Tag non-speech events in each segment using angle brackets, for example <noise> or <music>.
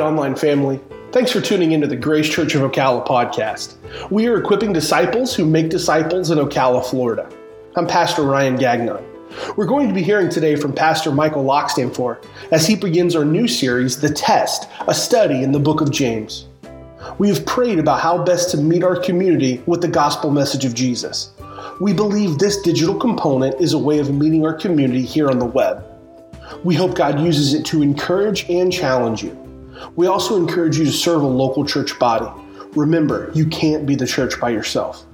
Online family. Thanks for tuning into the Grace Church of Ocala podcast. We are equipping disciples who make disciples in Ocala, Florida. I'm Pastor Ryan Gagnon. We're going to be hearing today from Pastor Michael Lockstamfor as he begins our new series, The Test, a study in the book of James. We have prayed about how best to meet our community with the gospel message of Jesus. We believe this digital component is a way of meeting our community here on the web. We hope God uses it to encourage and challenge you. We also encourage you to serve a local church body. Remember, you can't be the church by yourself.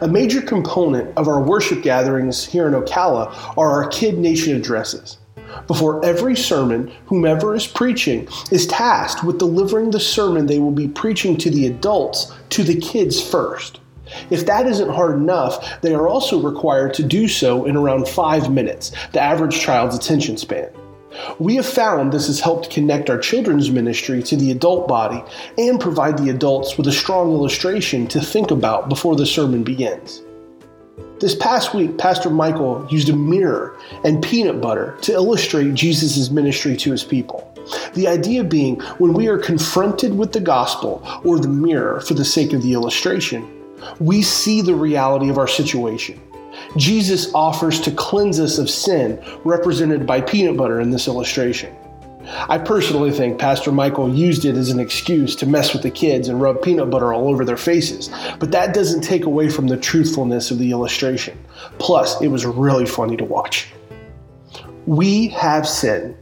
A major component of our worship gatherings here in Ocala are our Kid Nation addresses. Before every sermon, whomever is preaching is tasked with delivering the sermon they will be preaching to the adults, to the kids first. If that isn't hard enough, they are also required to do so in around five minutes, the average child's attention span. We have found this has helped connect our children's ministry to the adult body and provide the adults with a strong illustration to think about before the sermon begins. This past week, Pastor Michael used a mirror and peanut butter to illustrate Jesus' ministry to his people. The idea being when we are confronted with the gospel or the mirror for the sake of the illustration, we see the reality of our situation. Jesus offers to cleanse us of sin, represented by peanut butter in this illustration. I personally think Pastor Michael used it as an excuse to mess with the kids and rub peanut butter all over their faces, but that doesn't take away from the truthfulness of the illustration. Plus, it was really funny to watch. We have sin.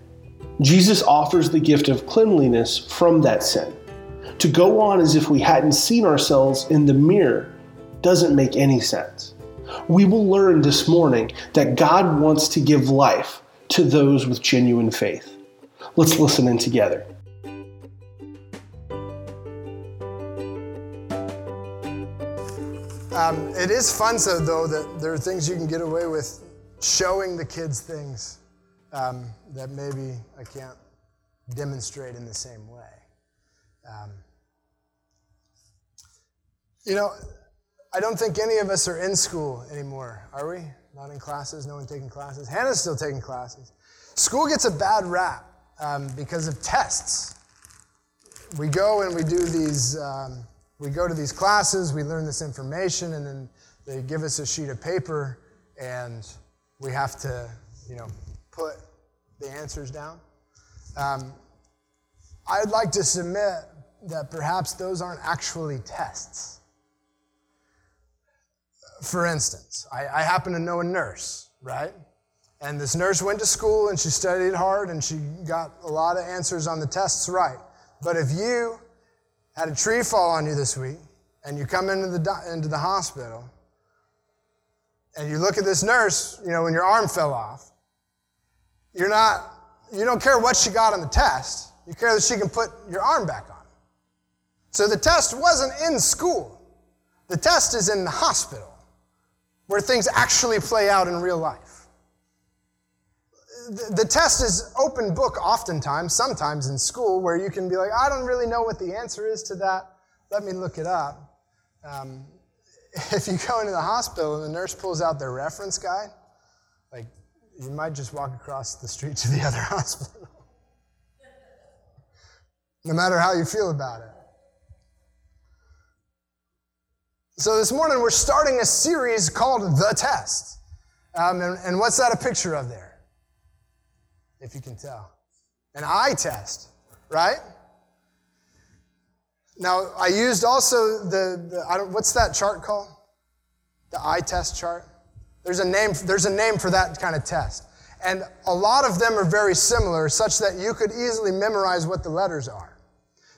Jesus offers the gift of cleanliness from that sin. To go on as if we hadn't seen ourselves in the mirror doesn't make any sense. We will learn this morning that God wants to give life to those with genuine faith. Let's listen in together. Um, it is fun, so though, that there are things you can get away with showing the kids things um, that maybe I can't demonstrate in the same way. Um, you know, I don't think any of us are in school anymore, are we? Not in classes, no one taking classes. Hannah's still taking classes. School gets a bad rap um, because of tests. We go and we do these, um, we go to these classes, we learn this information, and then they give us a sheet of paper, and we have to, you know, put the answers down. Um, I'd like to submit that perhaps those aren't actually tests. For instance, I, I happen to know a nurse, right? And this nurse went to school and she studied hard and she got a lot of answers on the tests right. But if you had a tree fall on you this week and you come into the, into the hospital and you look at this nurse, you know, when your arm fell off, you're not, you don't care what she got on the test. You care that she can put your arm back on. So the test wasn't in school. The test is in the hospital where things actually play out in real life. The, the test is open book oftentimes, sometimes in school, where you can be like, I don't really know what the answer is to that. Let me look it up. Um, <laughs> if you go into the hospital and the nurse pulls out their reference guide, like you might just walk across the street to the <laughs> other hospital. no matter how you feel about it. So this morning we're starting a series called The Test. Um, and, and what's that a picture of there? If you can tell. An eye test, right? Now, I used also the, the I don't, what's that chart called? The eye test chart? There's a name, there's a name for that kind of test. And a lot of them are very similar, such that you could easily memorize what the letters are.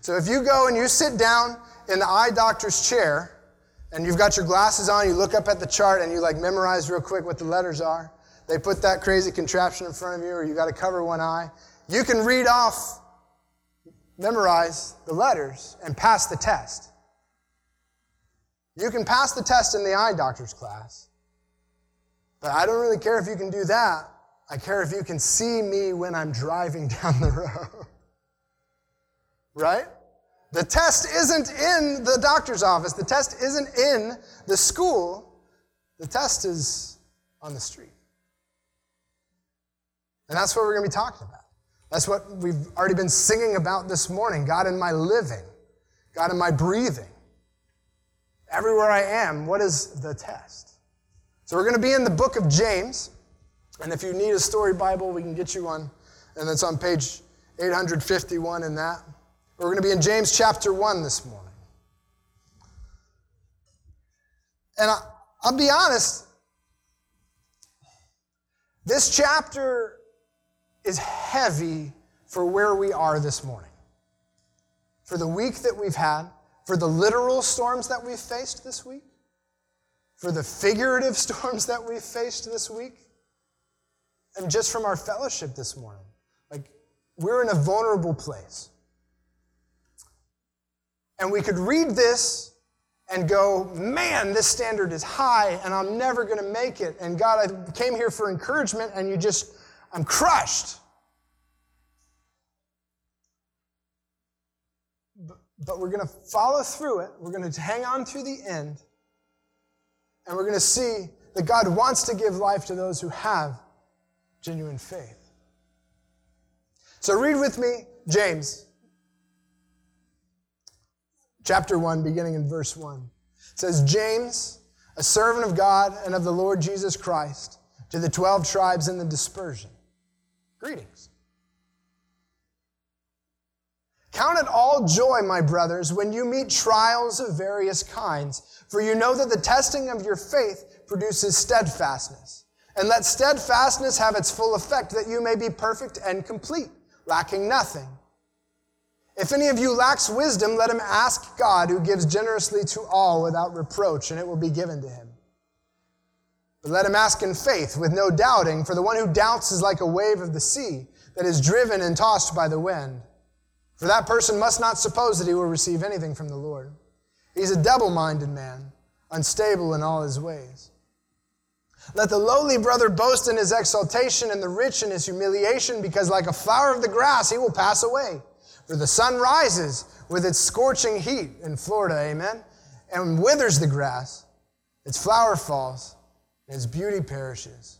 So if you go and you sit down in the eye doctor's chair, and you've got your glasses on, you look up at the chart and you like memorize real quick what the letters are. They put that crazy contraption in front of you, or you got to cover one eye. You can read off, memorize the letters, and pass the test. You can pass the test in the eye doctor's class. But I don't really care if you can do that. I care if you can see me when I'm driving down the road. <laughs> right? The test isn't in the doctor's office. The test isn't in the school. The test is on the street. And that's what we're going to be talking about. That's what we've already been singing about this morning God in my living, God in my breathing. Everywhere I am, what is the test? So we're going to be in the book of James. And if you need a story Bible, we can get you one. And it's on page 851 in that. We're going to be in James chapter 1 this morning. And I, will be honest, this chapter is heavy for where we are this morning. For the week that we've had, for the literal storms that we've faced this week, for the figurative <laughs> storms that we've faced this week, and just from our fellowship this morning. Like, we're in a vulnerable place. And we could read this and go, man, this standard is high and I'm never going to make it. And God, I came here for encouragement and you just, I'm crushed. But we're going to follow through it. We're going to hang on through the end. And we're going to see that God wants to give life to those who have genuine faith. So read with me James chapter 1, beginning in verse 1. It says, James, a servant of God and of the Lord Jesus Christ, to the 12 tribes in the dispersion. Greetings. Count it all joy, my brothers, when you meet trials of various kinds, for you know that the testing of your faith produces steadfastness. And let steadfastness have its full effect, that you may be perfect and complete, lacking nothing. If any of you lacks wisdom, let him ask God, who gives generously to all without reproach, and it will be given to him. But let him ask in faith, with no doubting, for the one who doubts is like a wave of the sea that is driven and tossed by the wind. For that person must not suppose that he will receive anything from the Lord. He's a double minded man, unstable in all his ways. Let the lowly brother boast in his exaltation and the rich in his humiliation, because like a flower of the grass, he will pass away. For the sun rises with its scorching heat in Florida, amen, and withers the grass. Its flower falls, and its beauty perishes.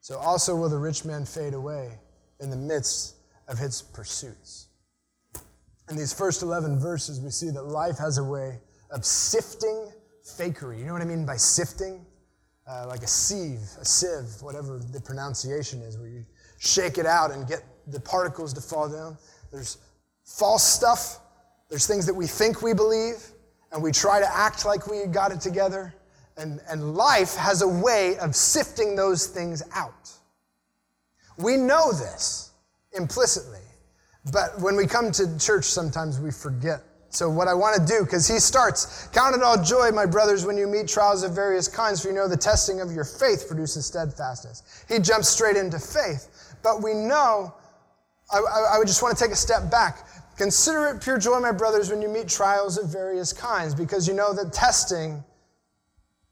So also will the rich man fade away in the midst of his pursuits. In these first 11 verses, we see that life has a way of sifting fakery. You know what I mean by sifting? Uh, like a sieve, a sieve, whatever the pronunciation is, where you shake it out and get the particles to fall down. There's false stuff. There's things that we think we believe, and we try to act like we got it together. And, and life has a way of sifting those things out. We know this implicitly, but when we come to church, sometimes we forget. So, what I want to do, because he starts, Count it all joy, my brothers, when you meet trials of various kinds, for you know the testing of your faith produces steadfastness. He jumps straight into faith. But we know, I, I, I would just want to take a step back. Consider it pure joy, my brothers, when you meet trials of various kinds, because you know that testing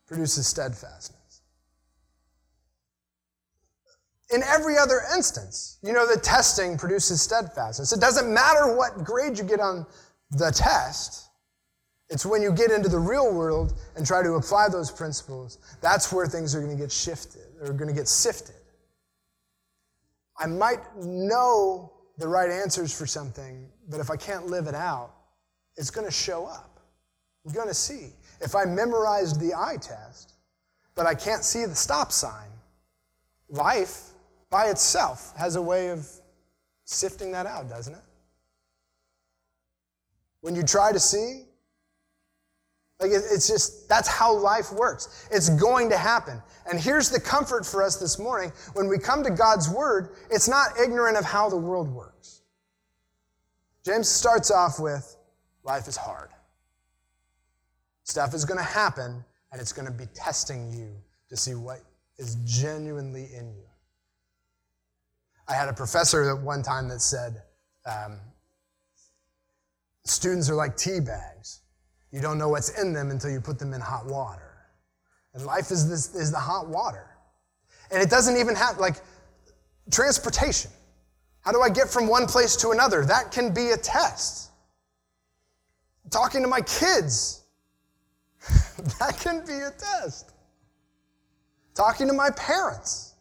produces steadfastness. In every other instance, you know that testing produces steadfastness. It doesn't matter what grade you get on the test, it's when you get into the real world and try to apply those principles, that's where things are going to get shifted or going to get sifted. I might know the right answers for something, but if I can't live it out, it's going to show up. I'm going to see. If I memorized the eye test, but I can't see the stop sign, life by itself has a way of sifting that out, doesn't it? When you try to see, like it's just, that's how life works. It's going to happen. And here's the comfort for us this morning. When we come to God's word, it's not ignorant of how the world works. James starts off with, life is hard. Stuff is going to happen, and it's going to be testing you to see what is genuinely in you. I had a professor at one time that said, um, students are like tea bags. You don't know what's in them until you put them in hot water. And life is, this, is the hot water. And it doesn't even have, like, transportation. How do I get from one place to another? That can be a test. Talking to my kids, <laughs> that can be a test. Talking to my parents,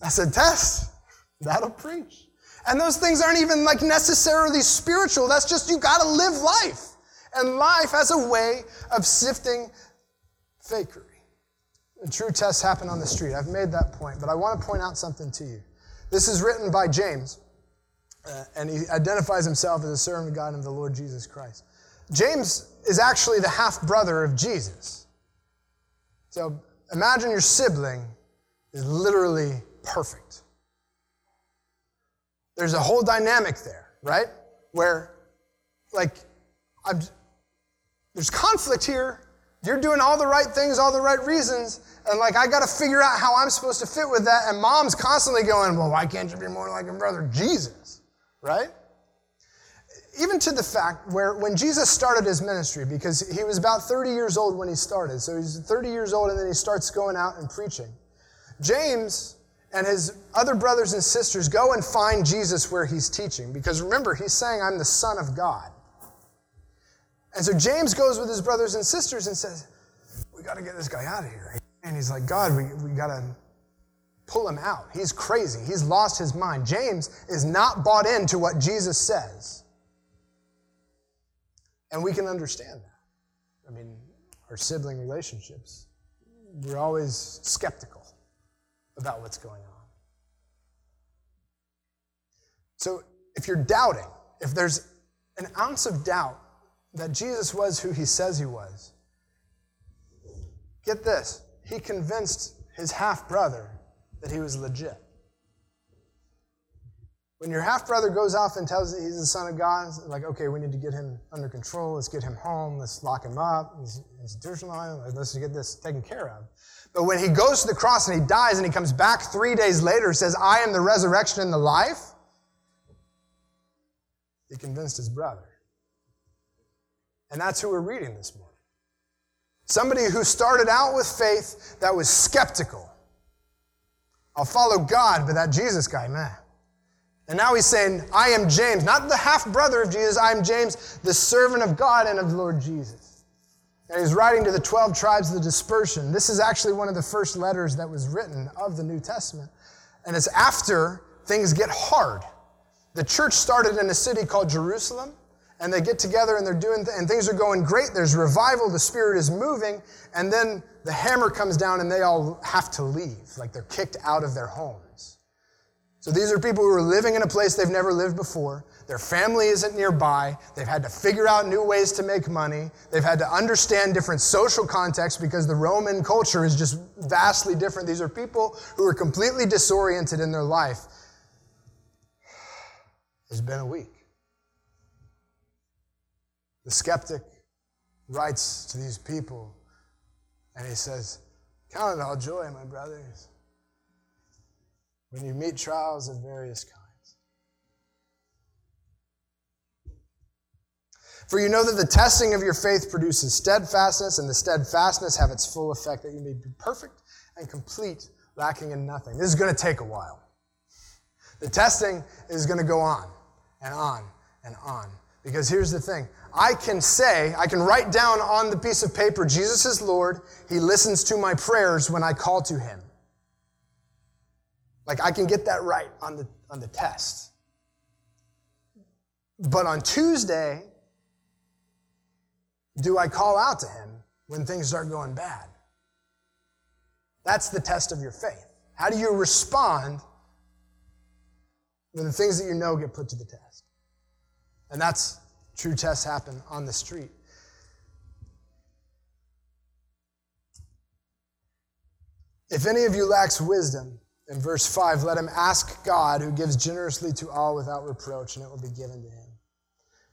that's a test. That'll preach. And those things aren't even like necessarily spiritual. That's just you got to live life. And life as a way of sifting fakery. The true tests happen on the street. I've made that point, but I want to point out something to you. This is written by James, uh, and he identifies himself as a servant of God and of the Lord Jesus Christ. James is actually the half brother of Jesus. So imagine your sibling is literally perfect. There's a whole dynamic there, right? Where, like, I'm, there's conflict here. You're doing all the right things, all the right reasons, and like I got to figure out how I'm supposed to fit with that. And mom's constantly going, Well, why can't you be more like your brother Jesus? Right? Even to the fact where when Jesus started his ministry, because he was about 30 years old when he started, so he's 30 years old and then he starts going out and preaching. James and his other brothers and sisters go and find Jesus where he's teaching, because remember, he's saying, I'm the Son of God. And so James goes with his brothers and sisters and says, We got to get this guy out of here. And he's like, God, we, we got to pull him out. He's crazy. He's lost his mind. James is not bought into what Jesus says. And we can understand that. I mean, our sibling relationships, we're always skeptical about what's going on. So if you're doubting, if there's an ounce of doubt that Jesus was who he says he was, get this he convinced his half brother that he was legit. When your half brother goes off and tells you he's the son of God, like, okay, we need to get him under control. Let's get him home. Let's lock him up. He's institutionalized. Let's get this taken care of. But when he goes to the cross and he dies and he comes back three days later, says, I am the resurrection and the life, he convinced his brother. And that's who we're reading this morning. Somebody who started out with faith that was skeptical. I'll follow God, but that Jesus guy, man. And now he's saying, I am James, not the half brother of Jesus, I am James, the servant of God and of the Lord Jesus. And he's writing to the 12 tribes of the dispersion. This is actually one of the first letters that was written of the New Testament. And it's after things get hard. The church started in a city called Jerusalem and they get together and they're doing, th- and things are going great. There's revival, the Spirit is moving, and then the hammer comes down and they all have to leave, like they're kicked out of their homes. So these are people who are living in a place they've never lived before. Their family isn't nearby. They've had to figure out new ways to make money. They've had to understand different social contexts because the Roman culture is just vastly different. These are people who are completely disoriented in their life. It's been a week. The skeptic writes to these people and he says, Count it all joy, my brothers, when you meet trials of various kinds. For you know that the testing of your faith produces steadfastness, and the steadfastness have its full effect, that you may be perfect and complete, lacking in nothing. This is going to take a while. The testing is going to go on and on and on. Because here's the thing I can say, I can write down on the piece of paper, Jesus is Lord. He listens to my prayers when I call to him. Like I can get that right on the, on the test. But on Tuesday, do I call out to him when things start going bad? That's the test of your faith. How do you respond when the things that you know get put to the test? And that's True tests happen on the street. If any of you lacks wisdom, in verse 5, let him ask God, who gives generously to all without reproach, and it will be given to him.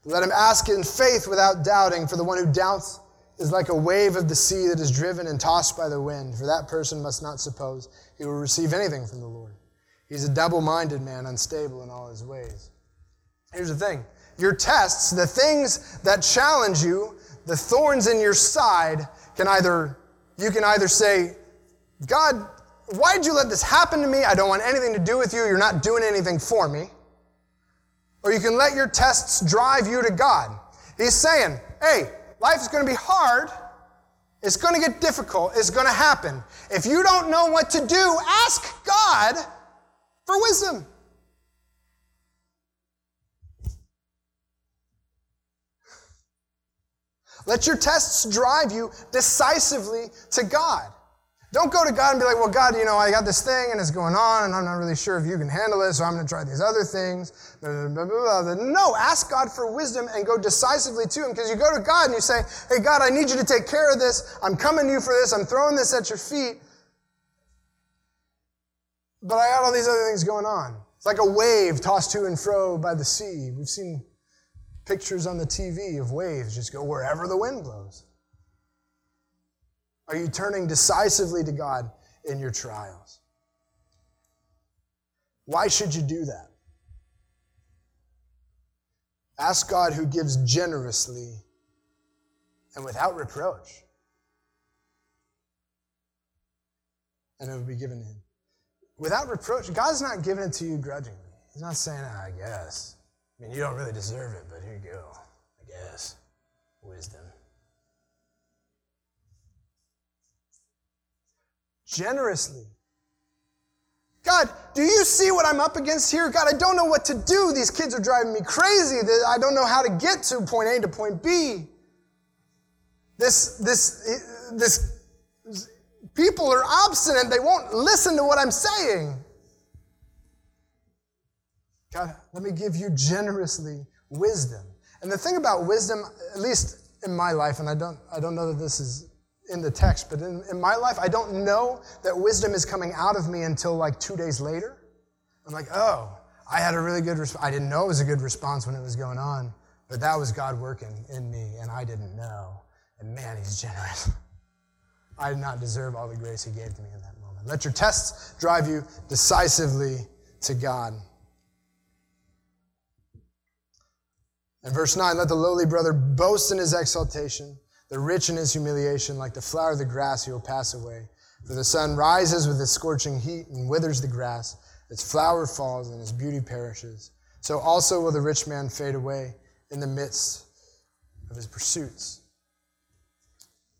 Let him ask in faith without doubting, for the one who doubts is like a wave of the sea that is driven and tossed by the wind. For that person must not suppose he will receive anything from the Lord. He's a double minded man, unstable in all his ways. Here's the thing your tests, the things that challenge you, the thorns in your side, can either, you can either say, God, why did you let this happen to me? I don't want anything to do with you. You're not doing anything for me. Or you can let your tests drive you to God. He's saying, hey, life is going to be hard. It's going to get difficult. It's going to happen. If you don't know what to do, ask God for wisdom. Let your tests drive you decisively to God. Don't go to God and be like, well, God, you know, I got this thing and it's going on and I'm not really sure if you can handle it, so I'm going to try these other things. No, ask God for wisdom and go decisively to Him because you go to God and you say, hey, God, I need you to take care of this. I'm coming to you for this. I'm throwing this at your feet. But I got all these other things going on. It's like a wave tossed to and fro by the sea. We've seen pictures on the TV of waves just go wherever the wind blows. Are you turning decisively to God in your trials? Why should you do that? Ask God who gives generously and without reproach. And it will be given to him. Without reproach, God's not giving it to you grudgingly. He's not saying, oh, I guess. I mean, you don't really deserve it, but here you go. I guess. Wisdom. generously. God, do you see what I'm up against here? God, I don't know what to do. These kids are driving me crazy. I don't know how to get to point A to point B. This, this, this, people are obstinate. They won't listen to what I'm saying. God, let me give you generously wisdom. And the thing about wisdom, at least in my life, and I don't, I don't know that this is in the text, but in, in my life, I don't know that wisdom is coming out of me until like two days later. I'm like, oh, I had a really good response. I didn't know it was a good response when it was going on, but that was God working in me, and I didn't know. And man, He's generous. <laughs> I did not deserve all the grace He gave to me in that moment. Let your tests drive you decisively to God. In verse 9, let the lowly brother boast in his exaltation the rich in his humiliation, like the flower of the grass, he will pass away. For the sun rises with its scorching heat and withers the grass. Its flower falls and its beauty perishes. So also will the rich man fade away in the midst of his pursuits.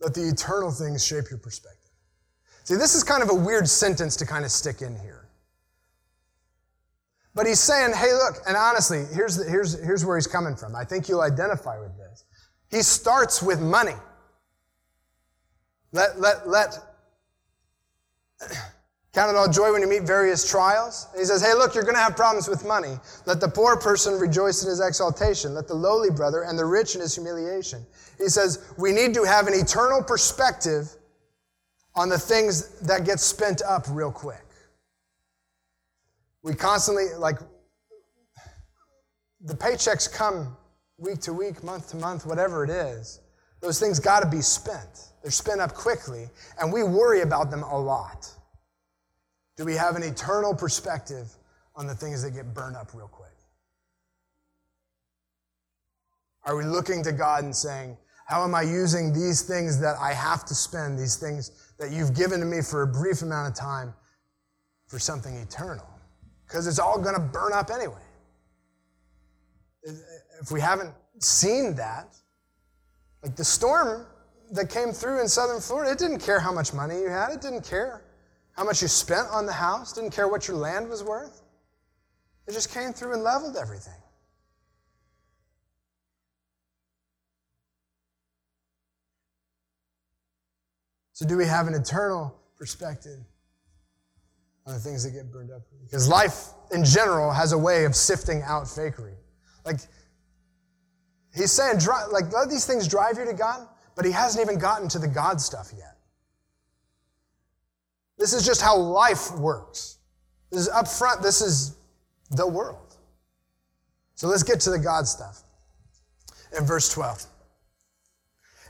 Let the eternal things shape your perspective. See, this is kind of a weird sentence to kind of stick in here. But he's saying, hey, look, and honestly, here's, the, here's, here's where he's coming from. I think you'll identify with this. He starts with money. Let, let, let, <clears throat> count it all joy when you meet various trials. And he says, hey, look, you're going to have problems with money. Let the poor person rejoice in his exaltation. Let the lowly brother and the rich in his humiliation. He says, we need to have an eternal perspective on the things that get spent up real quick. We constantly, like, the paychecks come week to week, month to month, whatever it is, those things got to be spent. They're spent up quickly, and we worry about them a lot. Do we have an eternal perspective on the things that get burned up real quick? Are we looking to God and saying, How am I using these things that I have to spend, these things that you've given to me for a brief amount of time, for something eternal? Because it's all going to burn up anyway if we haven't seen that, like the storm that came through in southern Florida, it didn't care how much money you had, it didn't care how much you spent on the house, didn't care what your land was worth. It just came through and leveled everything. So, do we have an eternal perspective on the things that get burned up? Because life in general has a way of sifting out fakery. Like, He's saying, like, let these things drive you to God, but he hasn't even gotten to the God stuff yet. This is just how life works. This is up front, this is the world. So let's get to the God stuff. In verse 12,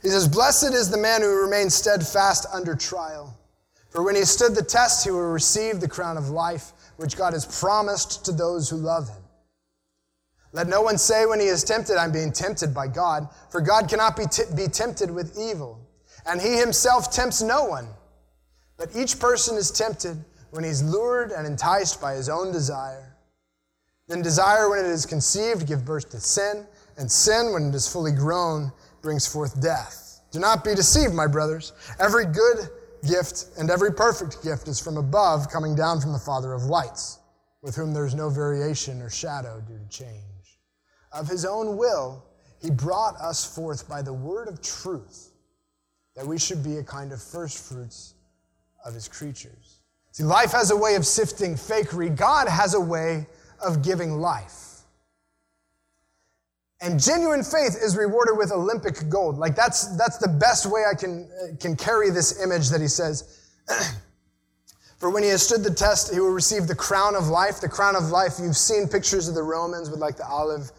he says, Blessed is the man who remains steadfast under trial. For when he stood the test, he will receive the crown of life, which God has promised to those who love him. Let no one say when he is tempted, I'm being tempted by God, for God cannot be, t- be tempted with evil. And he himself tempts no one. But each person is tempted when he's lured and enticed by his own desire. Then desire, when it is conceived, gives birth to sin, and sin, when it is fully grown, brings forth death. Do not be deceived, my brothers. Every good gift and every perfect gift is from above, coming down from the Father of lights, with whom there is no variation or shadow due to change. Of his own will, He brought us forth by the word of truth that we should be a kind of first fruits of his creatures. See, life has a way of sifting fakery, God has a way of giving life. And genuine faith is rewarded with Olympic gold. Like that's, that's the best way I can, can carry this image that he says. <clears throat> For when he has stood the test, he will receive the crown of life. The crown of life, you've seen pictures of the Romans with like the olive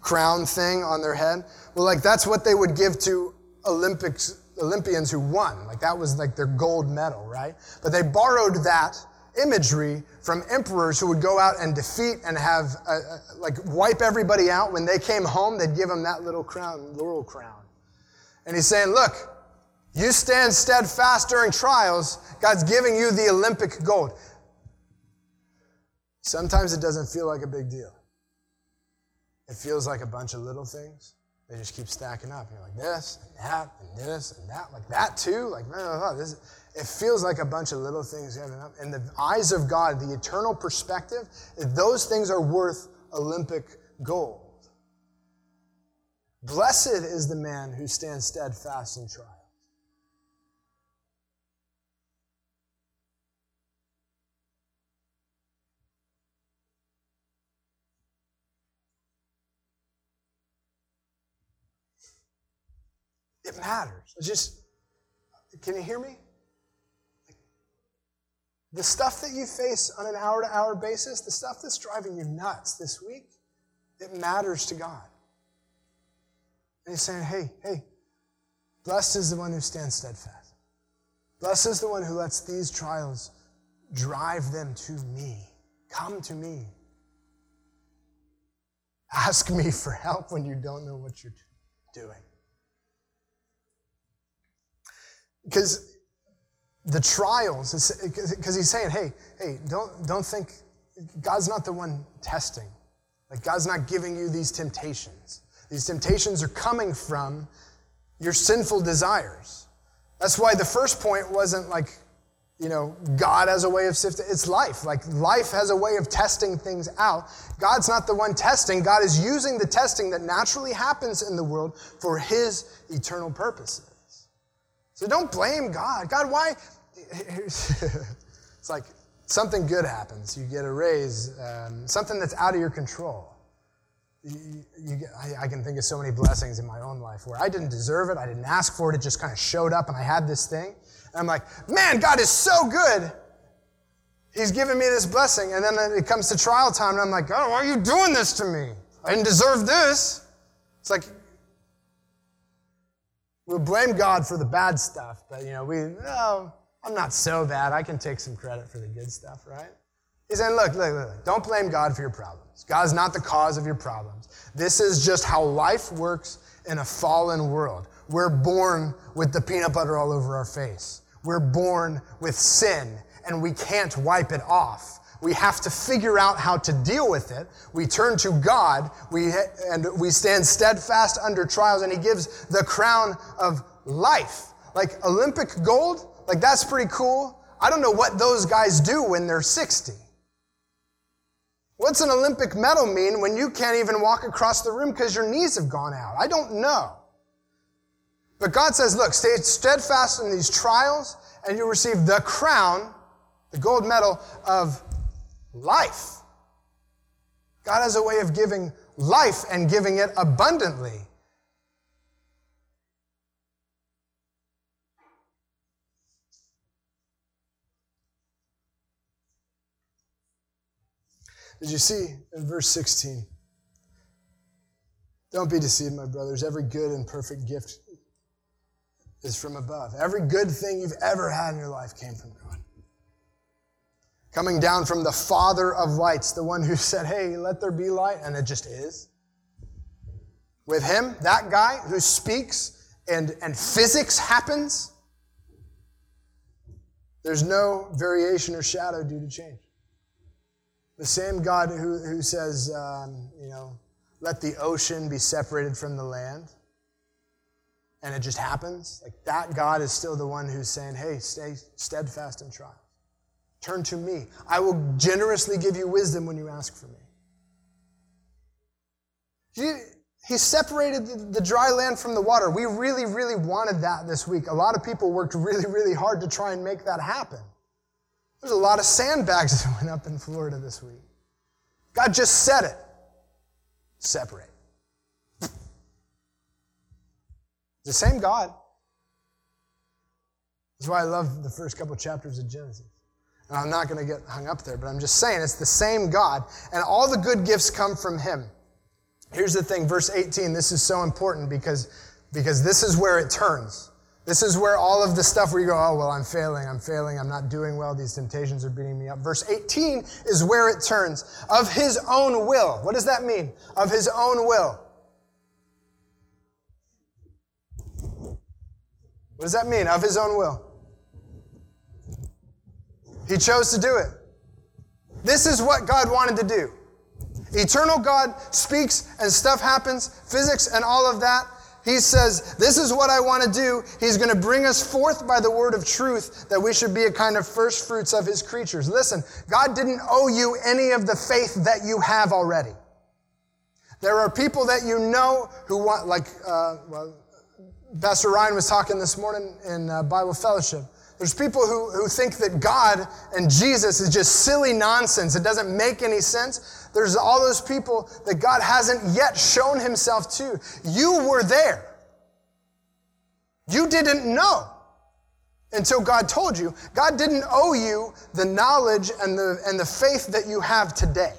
crown thing on their head. Well, like that's what they would give to Olympics, Olympians who won. Like that was like their gold medal, right? But they borrowed that imagery from emperors who would go out and defeat and have, a, a, like, wipe everybody out. When they came home, they'd give them that little crown, laurel crown. And he's saying, look, you stand steadfast during trials, God's giving you the Olympic gold. Sometimes it doesn't feel like a big deal. It feels like a bunch of little things. They just keep stacking up. You're like this and that and this and that, like that too. Like, no, no, no. This, it feels like a bunch of little things adding up. In the eyes of God, the eternal perspective, those things are worth Olympic gold. Blessed is the man who stands steadfast in trials. It matters. It's just, can you hear me? The stuff that you face on an hour to hour basis, the stuff that's driving you nuts this week, it matters to God. And He's saying, hey, hey, blessed is the one who stands steadfast. Blessed is the one who lets these trials drive them to me. Come to me. Ask me for help when you don't know what you're doing. Because the trials, because he's saying, hey, hey, don't, don't think, God's not the one testing. Like, God's not giving you these temptations. These temptations are coming from your sinful desires. That's why the first point wasn't like, you know, God has a way of sifting. It's life. Like, life has a way of testing things out. God's not the one testing. God is using the testing that naturally happens in the world for his eternal purposes. So don't blame God. God, why? <laughs> it's like something good happens. You get a raise, um, something that's out of your control. You, you I, I, can think of so many blessings in my own life where I didn't deserve it, I didn't ask for it, it just kind of showed up and I had this thing. And I'm like, man, God is so good. He's given me this blessing. And then it comes to trial time and I'm like, God, why are you doing this to me? I didn't deserve this. It's like, We'll blame God for the bad stuff, but you know, we, oh, I'm not so bad. I can take some credit for the good stuff, right? He's saying, look, look, look, don't blame God for your problems. God's not the cause of your problems. This is just how life works in a fallen world. We're born with the peanut butter all over our face. We're born with sin, and we can't wipe it off. We have to figure out how to deal with it. We turn to God, we, and we stand steadfast under trials, and He gives the crown of life. Like Olympic gold, like that's pretty cool. I don't know what those guys do when they're 60. What's an Olympic medal mean when you can't even walk across the room because your knees have gone out? I don't know. But God says, look, stay steadfast in these trials, and you'll receive the crown, the gold medal of life. God has a way of giving life and giving it abundantly. Did you see in verse 16? Don't be deceived, my brothers. Every good and perfect gift is from above. Every good thing you've ever had in your life came from God coming down from the Father of lights, the one who <laughs> said, Hey, let there be light, and it just is. With him, that guy who speaks and, and physics happens, there's no variation or shadow due to change. The same God who, who says, um, you know, let the ocean be separated from the land, and it just happens, like that God is still the one who's saying, hey, stay steadfast and try. Turn to me. I will generously give you wisdom when you ask for me. He separated the dry land from the water. We really, really wanted that this week. A lot of people worked really, really hard to try and make that happen. There's a lot of sandbags <laughs> that went up in Florida this week. God just said it. Separate. The same God. That's why I love the first couple chapters of Genesis. And I'm not going to get hung up there, but I'm just saying it's the same God, and all the good gifts come from Him. Here's the thing, verse 18, this is so important because, because this is where it turns. This is where all of the stuff where you go, oh, well, I'm failing, I'm failing, I'm not doing well, these temptations are beating me up. Verse 18 is where it turns. Of his own will. What does that mean? Of his own will. What does that mean? Of his own will. He chose to do it. This is what God wanted to do. Eternal God speaks and stuff happens, physics and all of that. He says, This is what I want to do. He's going to bring us forth by the word of truth that we should be a kind of first fruits of his creatures. Listen, God didn't owe you any of the faith that you have already. There are people that you know who want, like, uh, well, Pastor Ryan was talking this morning in uh, Bible fellowship. There's people who, who think that God and Jesus is just silly nonsense. It doesn't make any sense. There's all those people that God hasn't yet shown himself to. You were there. You didn't know until God told you. God didn't owe you the knowledge and the, and the faith that you have today.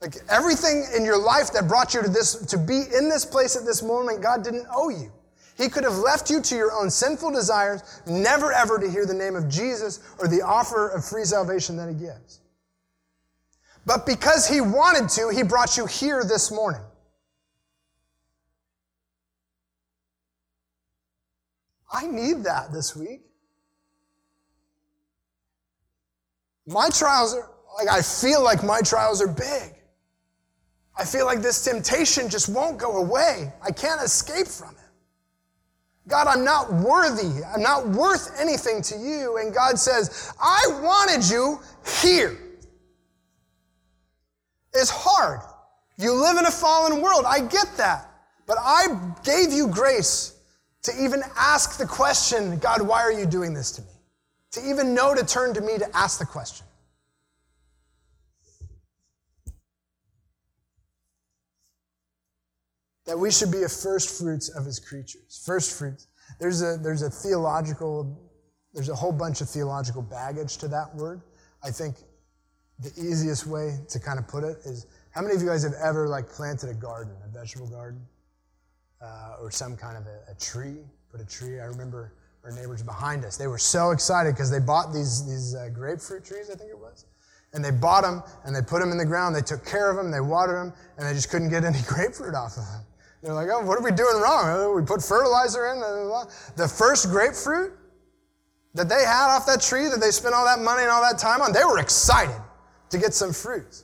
Like everything in your life that brought you to this, to be in this place at this moment, God didn't owe you. He could have left you to your own sinful desires, never ever to hear the name of Jesus or the offer of free salvation that he gives. But because he wanted to, he brought you here this morning. I need that this week. My trials are, like, I feel like my trials are big. I feel like this temptation just won't go away. I can't escape from it. God, I'm not worthy. I'm not worth anything to you. And God says, I wanted you here. It's hard. You live in a fallen world. I get that. But I gave you grace to even ask the question, God, why are you doing this to me? To even know to turn to me to ask the question. That we should be a first fruits of his creatures. First fruits. There's a, there's a theological, there's a whole bunch of theological baggage to that word. I think the easiest way to kind of put it is how many of you guys have ever like planted a garden, a vegetable garden, uh, or some kind of a, a, tree? Put a tree. I remember our neighbors behind us. They were so excited because they bought these these uh, grapefruit trees. I think it was, and they bought them and they put them in the ground. They took care of them. They watered them, and they just couldn't get any <laughs> grapefruit off of them. They're like, oh, what are we doing wrong? Uh, we put fertilizer in. The first grapefruit that they had off that tree that they spent all that money and all that time on, they were excited to get some fruit.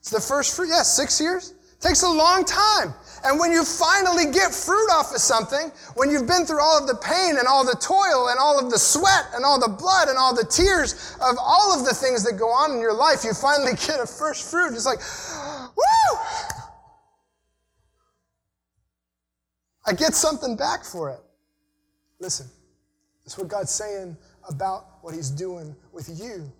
It's the first fruit. Yes, yeah, six years. Takes a long time. And when you finally get fruit off of something, when you've been through all of the pain and all the toil and all of the sweat and all the blood and all the tears of all of the things that go on in your life, you finally <laughs> get a first fruit. It's like, <gasps> woo! I get something back for it. Listen, that's what God's saying about what He's doing with you.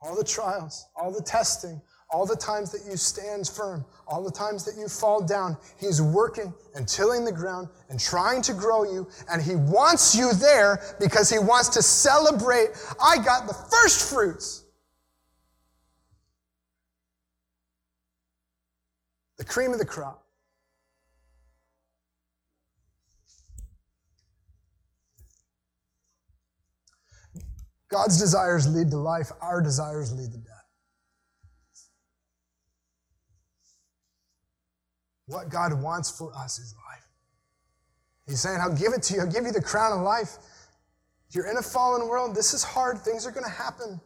All the trials, all the testing, all the times that you stand firm, all the times that you fall down, He's working and tilling the ground and trying to grow you, and He wants you there because He wants to celebrate. I got the first fruits. The cream of the crop. God's desires lead to life, our desires lead to death. What God wants for us is life. He's saying, I'll give it to you, I'll give you the crown of life. You're in a fallen world, this is hard, things are going to happen.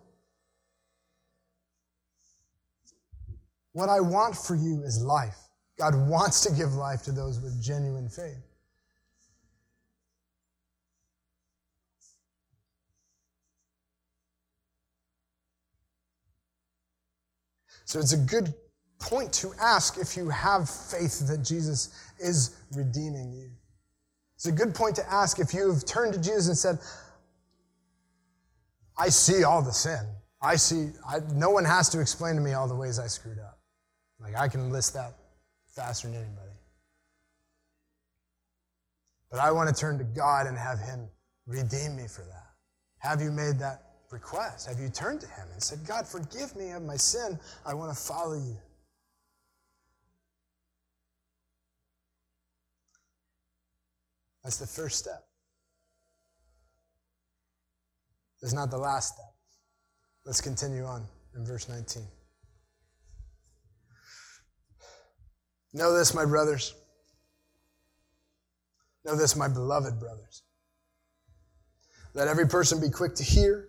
What I want for you is life. God wants to give life to those with genuine faith. So it's a good, point to ask if you have faith that Jesus is redeeming you. It's a good point to ask if you have turned to Jesus and said, I see all the sin. I see, I, no one has to explain to me all the ways I screwed up. Like, I can list that faster than anybody. But I want to turn to God and have Him redeem me for that. Have you made that request? Have you turned to Him and said, God, forgive me of my sin? I want to follow you. That's the first step. It's not the last step. Let's continue on in verse 19. Know this, my brothers. Know this, my beloved brothers. Let every person be quick to hear,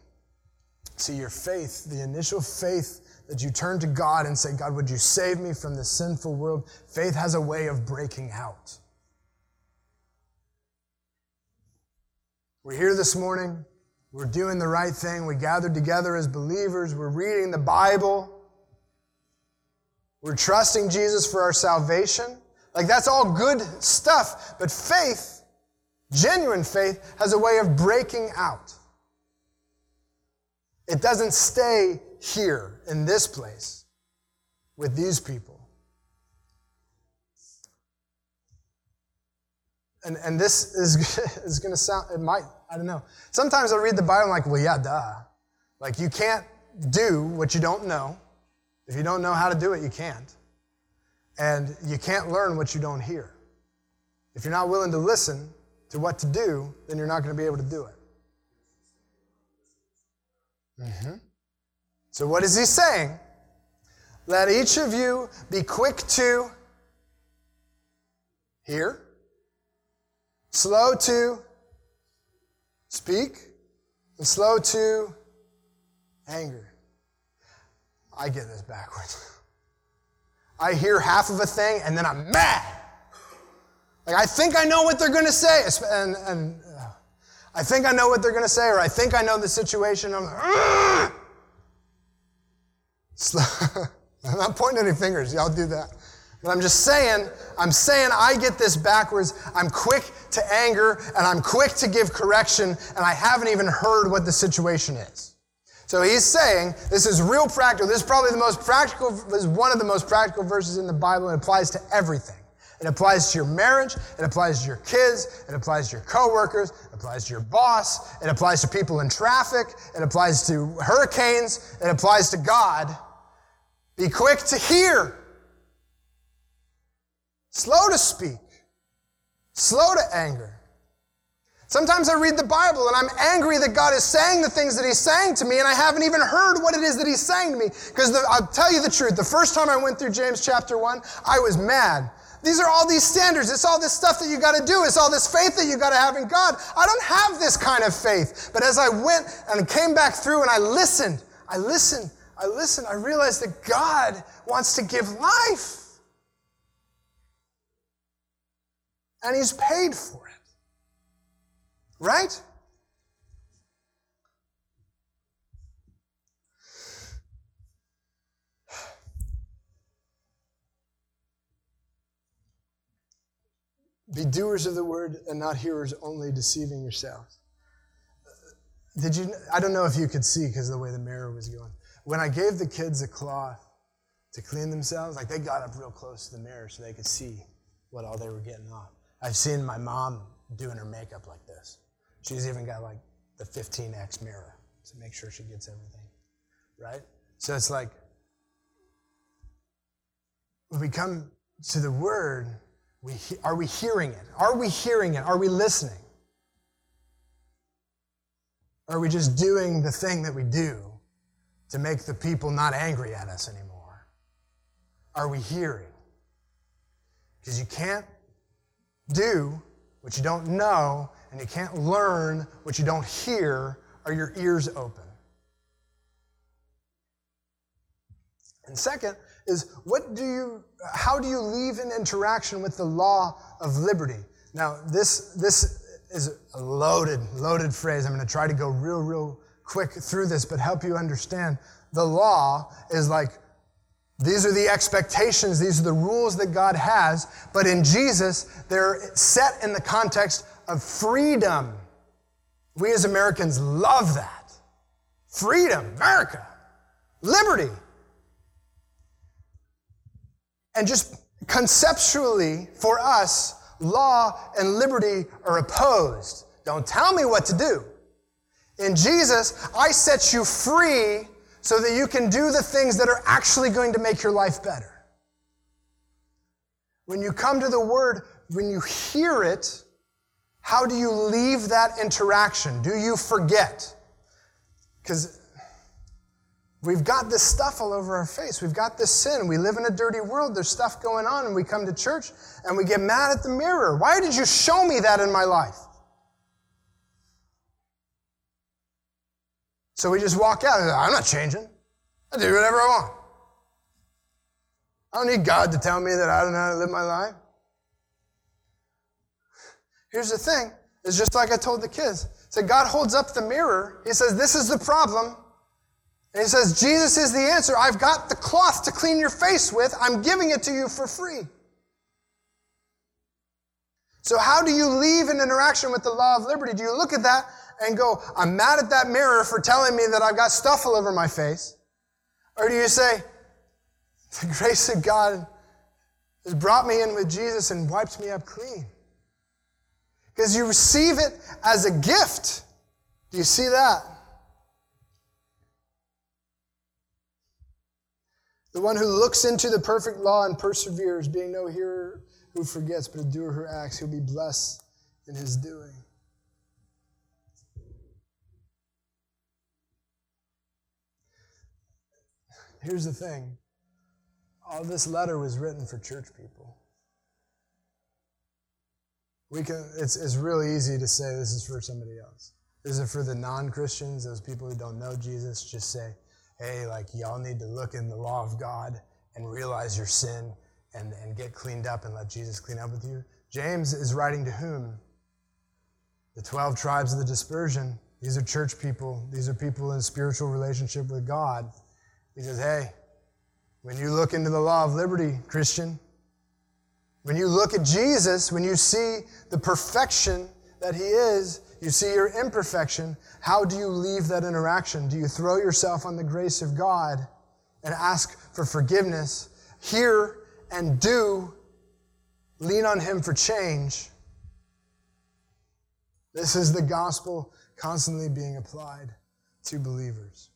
See, your faith, the initial faith that you turn to God and say, God, would you save me from this sinful world? Faith has a way of breaking out. We're here this morning. We're doing the right thing. We gathered together as believers. We're reading the Bible. We're trusting Jesus for our salvation. Like, that's all good stuff. But faith, genuine faith, has a way of breaking out. It doesn't stay here in this place with these people. And, and this is, <laughs> is going to sound, it might I don't know. Sometimes I read the Bible, I'm like, well, yeah, duh. Like, you can't do what you don't know. If you don't know how to do it, you can't. And you can't learn what you don't hear. If you're not willing to listen to what to do, then you're not going to be able to do it. Mm-hmm. So, what is he saying? Let each of you be quick to hear, slow to speak, and slow to anger. I get this backwards. <laughs> I hear half of a thing and then I'm mad. Like I think I know what they're going to say, and, and I think I know what they're going to say, or I think I know the situation. I'm like, <laughs> I'm not pointing any fingers. Y'all do that. But I'm just saying, I'm saying I get this backwards. I'm quick to anger and I'm quick to give correction and I haven't even heard what the situation is. So he's saying this is real practical. This is probably the most practical, is one of the most practical verses in the Bible it applies to everything. It applies to your marriage, it applies to your kids, it applies to your coworkers, it applies to your boss, it applies to people in traffic, it applies to hurricanes, it applies to God. Be quick to hear slow to speak, slow to anger. Sometimes I read the Bible and I'm angry that God is saying the things that He's saying to me, and I haven't even heard what it is that He's saying to me. Because I'll tell you the truth, the first time I went through James chapter 1, I was mad. These are all these standards. It's all this stuff that you got to do. It's all this faith that you got to have in God. I don't have this kind of faith. But as I went and came back through and I listened, I listened, I listened, I realized that God wants to give life. and he's paid for it. Right? Be doers of the word and not hearers only, deceiving yourselves. Did you? I don't know if you could see because of the way the mirror was going. When I gave the kids a cloth, to clean themselves. Like they got up real close to the mirror so they could see what all they were getting off. I've seen my mom doing her makeup like this. She's even got like the 15x mirror to make sure she gets everything, right? So it's like when we come to the word, we, are we hearing it? Are we hearing it? Are we listening? Or are we just doing the thing that we do to make the people not angry at us anymore? Are we hearing? Because you can't do what you don't know, and you can't learn what you don't hear, are your ears open? And second is what do you how do you leave an interaction with the law of liberty? Now, this this is a loaded, loaded phrase. I'm going to try to go real, real quick through this, but help you understand. The law is like these are the expectations, these are the rules that God has, but in Jesus, they're set in the context of freedom. We as Americans love that. Freedom, America, liberty. And just conceptually, for us, law and liberty are opposed. Don't tell me what to do. In Jesus, I set you free so that you can do the things that are actually going to make your life better. When you come to the Word, when you hear it, how do you leave that interaction? Do you forget? Because We've got this stuff all over our face. We've got this sin. We live in a dirty world. There's stuff going on, and we come to church and we get mad at the mirror. Why did you show me that in my life? So we just walk out. I'm not changing. I do whatever I want. I don't need God to tell me that I don't know how to live my life. Here's the thing. It's just like I told the kids. So God holds up the mirror. He says, This is the problem. And he says, Jesus is the answer. I've got the cloth to clean your face with. I'm giving it to you for free. So, how do you leave an interaction with the law of liberty? Do you look at that and go, I'm mad at that mirror for telling me that I've got stuff all over my face? Or do you say, the grace of God has brought me in with Jesus and wiped me up clean? Because you receive it as a gift. Do you see that? The one who looks into the perfect law and perseveres, being no hearer who forgets, but a doer who acts, he'll be blessed in his doing. Here's the thing all this letter was written for church people. We can, it's, it's really easy to say this is for somebody else. Is it for the non Christians, those people who don't know Jesus? Just say, hey, like y'all need to look in the law of God and realize your sin and, and get cleaned up and let Jesus clean up with you. James is writing to whom? The 12 tribes of the dispersion. These are church people. These are people in spiritual relationship with God. He says, hey, when you look into the law of liberty, Christian, when you look at Jesus, when you see the perfection that he is, you see your imperfection. How do you leave that interaction? Do you throw yourself on the grace of God and ask for forgiveness? Hear and do. Lean on him for change. This is the gospel constantly being applied to believers.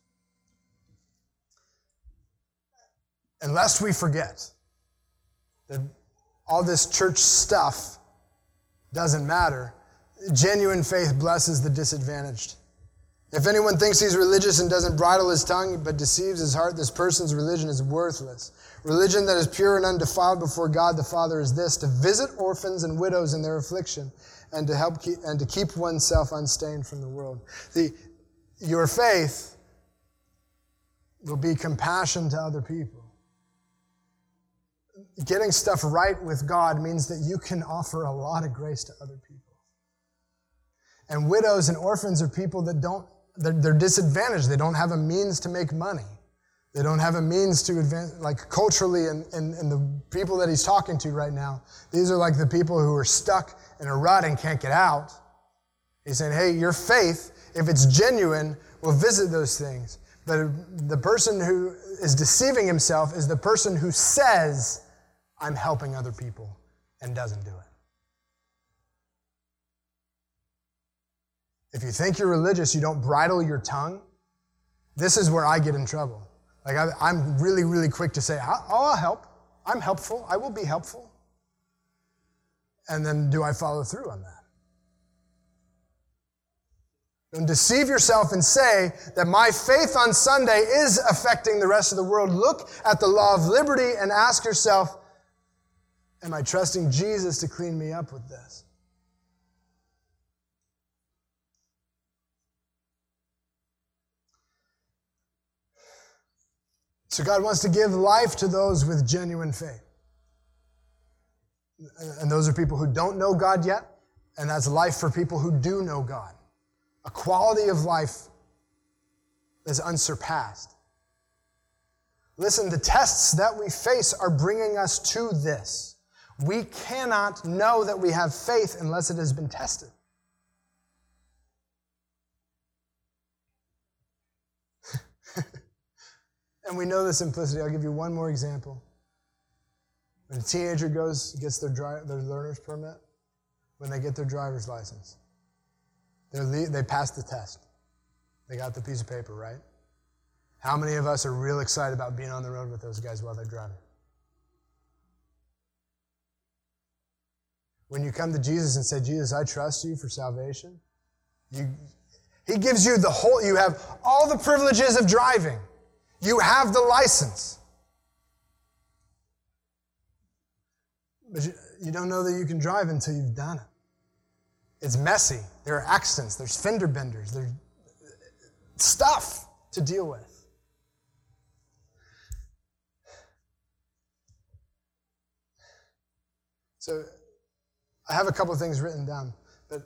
And lest we forget that all this church stuff doesn't matter, Genuine faith blesses the disadvantaged. If anyone thinks he's religious and doesn't bridle his tongue but deceives his heart, this person's religion is worthless. Religion that is pure and undefiled before God the Father is this to visit orphans and widows in their affliction and to help keep, and to keep oneself unstained from the world. The, your faith will be compassion to other people. Getting stuff right with God means that you can offer a lot of grace to other people. And widows and orphans are people that don't, they're, they're disadvantaged. They don't have a means to make money. They don't have a means to advance, like culturally, and, and, and the people that he's talking to right now, these are like the people who are stuck in a rut and can't get out. He's saying, hey, your faith, if it's genuine, will visit those things. But the person who is deceiving himself is the person who says, I'm helping other people and doesn't do it. If you think you're religious, you don't bridle your tongue, this is where I get in trouble. Like, I, am really, really quick to say, oh, I'll help. I'm helpful. I will be helpful. And then do I follow through on that? Don't deceive yourself and say that my faith on Sunday is affecting the rest of the world. Look at the law of liberty and ask yourself, am I trusting Jesus to clean me up with this? So God wants to give life to those with genuine faith. And those are people who don't know God yet, and that's life for people who do know God a quality of life that's unsurpassed. Listen, the tests that we face are bringing us to this. We cannot know that we have faith unless it has been tested. And we know the simplicity. I'll give you one more example. When a teenager goes, gets their, dri- their learner's permit, when they get their driver's license, they're, they passed the test. They got the piece of paper, right? How many of us are real excited about being on the road with those guys while they're driving? When you come to Jesus and say, Jesus, I trust you for salvation, you, he gives you the whole, you have all the privileges of driving. You have the license. But you, you don't know that you can drive until you've done it. It's messy. There are accidents, there's fender benders, there's stuff to deal with. So I have a couple of things written down, but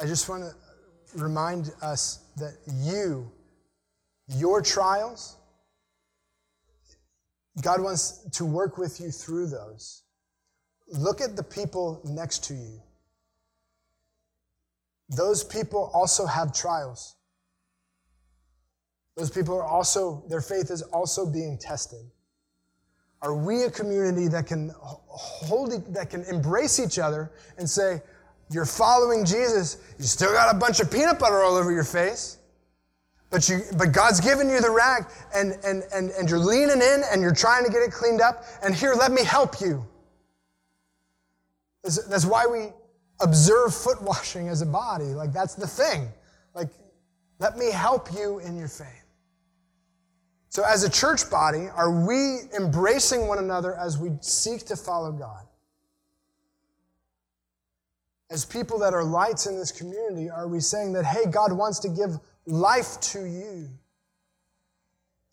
I just want to remind us that you, your trials, God wants to work with you through those. Look at the people next to you those people also have trials. Those people are also, their faith is also being tested. Are we a community that can hold, that can embrace each other and say, you're following Jesus, you still got a bunch of peanut butter all over your face, but you, but God's given you the rag and, and, and, and you're leaning in and you're trying to get it cleaned up and here, let me help you. That's, why we, observe foot washing as a body. Like, that's the thing. Like, let me help you in your faith. So, as a church body, are we embracing one another as we seek to follow God? As people that are lights in this community, are we saying that, hey, God wants to give life to you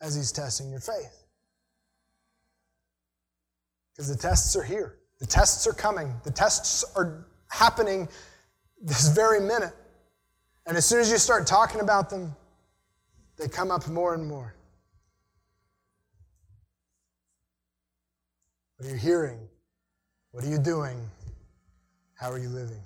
as He's testing your faith? Because the tests are here, the tests are coming, the tests are happening this very minute. And as soon as you start talking about them, they come up more and more. What are you hearing? What are you doing? How are you living?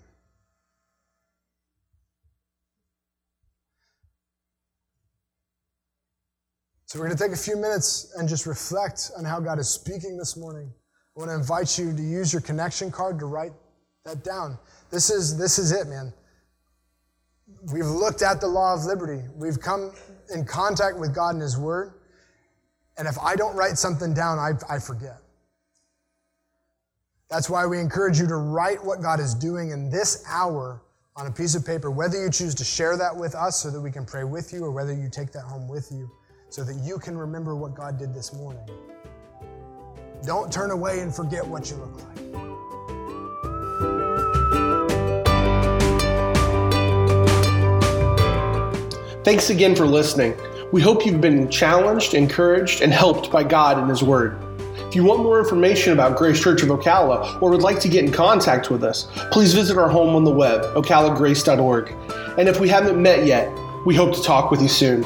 So, we're going to take a few minutes and just reflect on how God is speaking this morning. I want to invite you to use your connection card to write that down. This is, this is it, man. We've looked at the law of liberty. We've come in contact with God and His Word. And if I don't write something down, I, I forget. That's why we encourage you to write what God is doing in this hour on a piece of paper, whether you choose to share that with us so that we can pray with you, or whether you take that home with you so that you can remember what God did this morning. Don't turn away and forget what you look like. Thanks again for listening. We hope you've been challenged, encouraged, and helped by God and His Word. If you want more information about Grace Church of Ocala or would like to get in contact with us, please visit our home on the web, ocalagrace.org. And if we haven't met yet, we hope to talk with you soon.